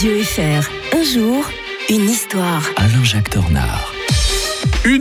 Radio FR. Un jour, une histoire. Alain-Jacques Dornard.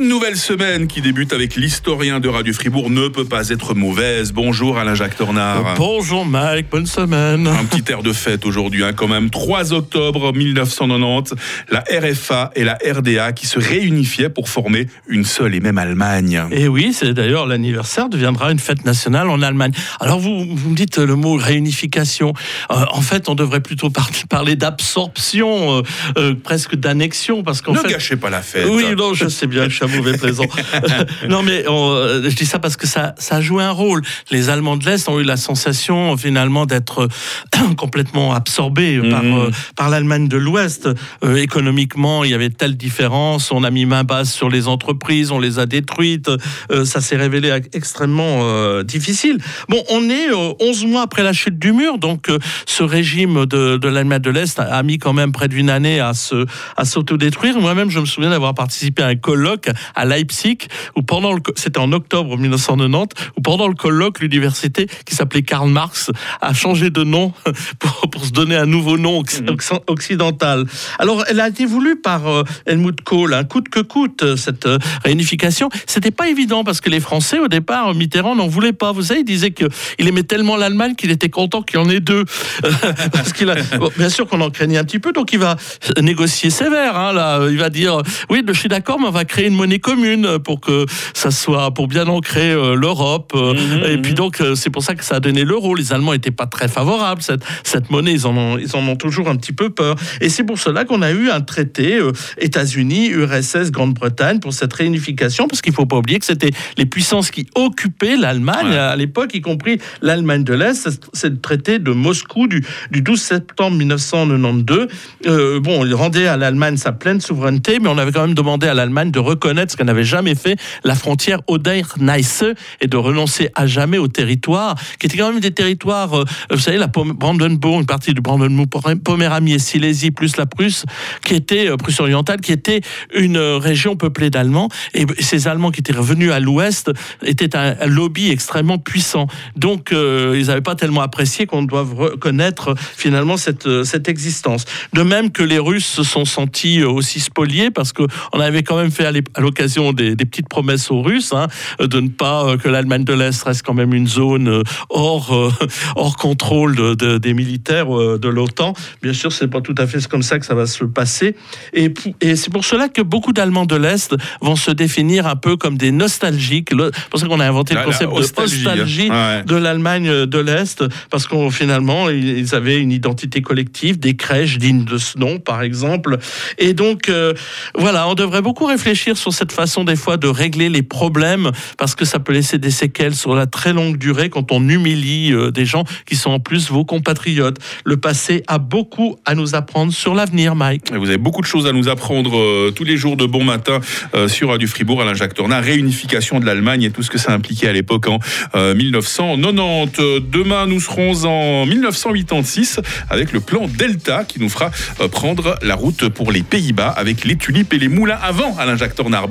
Une nouvelle semaine qui débute avec l'historien de Radio Fribourg ne peut pas être mauvaise. Bonjour Alain-Jacques Tornard. Bonjour Mike, bonne semaine. Un petit air de fête aujourd'hui, hein, quand même. 3 octobre 1990, la RFA et la RDA qui se réunifiaient pour former une seule et même Allemagne. Et oui, c'est d'ailleurs l'anniversaire deviendra une fête nationale en Allemagne. Alors vous, vous me dites le mot réunification. Euh, en fait, on devrait plutôt par parler d'absorption, euh, euh, presque d'annexion, parce qu'en ne fait. gâchez pas la fête. Oui, non, je sais bien. Mauvais plaisant. non, mais on, euh, je dis ça parce que ça, ça a joué un rôle. Les Allemands de l'Est ont eu la sensation finalement d'être euh, complètement absorbés par, Mhm. euh, par l'Allemagne de l'Ouest. Euh, économiquement, il y avait telle différence. On a mis main basse sur les entreprises, on les a détruites. Euh, ça s'est révélé extrêmement difficile. Bon, on est euh, 11 mois après la chute du mur, donc ce régime de, de l'Allemagne de l'Est a, a mis quand même près d'une année à se à s'autodétruire. Moi-même, je me souviens d'avoir participé à un colloque à Leipzig où pendant le c'était en octobre 1990 où pendant le colloque l'université qui s'appelait Karl Marx a changé de nom pour, pour se donner un nouveau nom occ- occidental. Alors elle a été voulue par euh, Helmut Kohl, un coûte que coûte euh, cette euh, réunification. C'était pas évident parce que les Français au départ Mitterrand n'en voulait pas. Vous savez, il disait que il aimait tellement l'Allemagne qu'il était content qu'il y en ait deux. parce qu'il a bon, bien sûr qu'on en craignait un petit peu, donc il va négocier sévère. Hein, là, il va dire oui, je suis d'accord, mais on va créer une monnaie commune pour que ça soit pour bien ancrer euh, l'Europe. euh, et puis donc euh, c'est pour ça que ça a donné l'euro. Les Allemands n'étaient pas très favorables cette cette monnaie. Ils en ont ils en ont toujours un petit peu peur. Et c'est pour cela qu'on a eu un traité États-Unis, URSS, Grande-Bretagne pour cette réunification, parce qu'il faut pas oublier que c'était les puissances qui occupaient l'Allemagne Ouais. à l'époque, y compris l'Allemagne de l'Est. C'est- C'est le traité de Moscou du, du 12 septembre 1992. Euh, bon, il rendait à l'Allemagne sa pleine souveraineté, mais on avait quand même demandé à l'Allemagne de reconnaître ce qu'elle n'avait jamais fait, la frontière Oder-Neisse, et de renoncer à jamais au territoire, qui étaient quand même des territoires, euh, vous savez, la Brandenburg, une partie du Brandenburg, Poméranie et Silésie, plus la Prusse, qui était, euh, Prusse orientale, qui était une euh, région peuplée d'Allemands, et ces Allemands qui étaient revenus à l'ouest étaient un, lobby extrêmement puissant. Donc, ils n'avaient pas tellement apprécié qu'on doive reconnaître finalement cette, cette existence. De même que les Russes se sont sentis aussi spoliés, parce qu'on avait quand même fait à l'ép- à l'occasion des, des petites promesses aux Russes, hein, de ne pas euh, que l'Allemagne de l'Est reste quand même une zone euh, hors, euh, hors contrôle de- de- des militaires de l'OTAN. Bien sûr, c'est pas tout à fait comme ça que ça va se passer. Et, c'est pour cela que beaucoup d'Allemands de l'Est vont se définir un peu comme des nostalgiques. C'est pour ça qu'on a inventé le la concept de nostalgie, hein. Ouais. de l'Allemagne de l'Est, parce qu'on finalement ils ils avaient une identité collective, des crèches dignes de ce nom, par exemple. Et donc euh, voilà, on devrait beaucoup réfléchir sur cette façon des fois de régler les problèmes, parce que ça peut laisser des séquelles sur la très longue durée quand on humilie euh, des gens qui sont en plus vos compatriotes. Le passé a beaucoup à nous apprendre sur l'avenir, Mike. Vous avez beaucoup de choses à nous apprendre euh, tous les jours de bon matin euh, sur Radio Fribourg, Alain Jacques Tornard, réunification de l'Allemagne et tout ce que ça impliquait à l'époque en euh, 1990. Euh, Demain, nous serons en 1986 avec le plan Delta qui nous fera prendre la route pour les Pays-Bas avec les tulipes et les moulins avant Alain Jacques Tornard.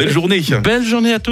Belle journée. À tous.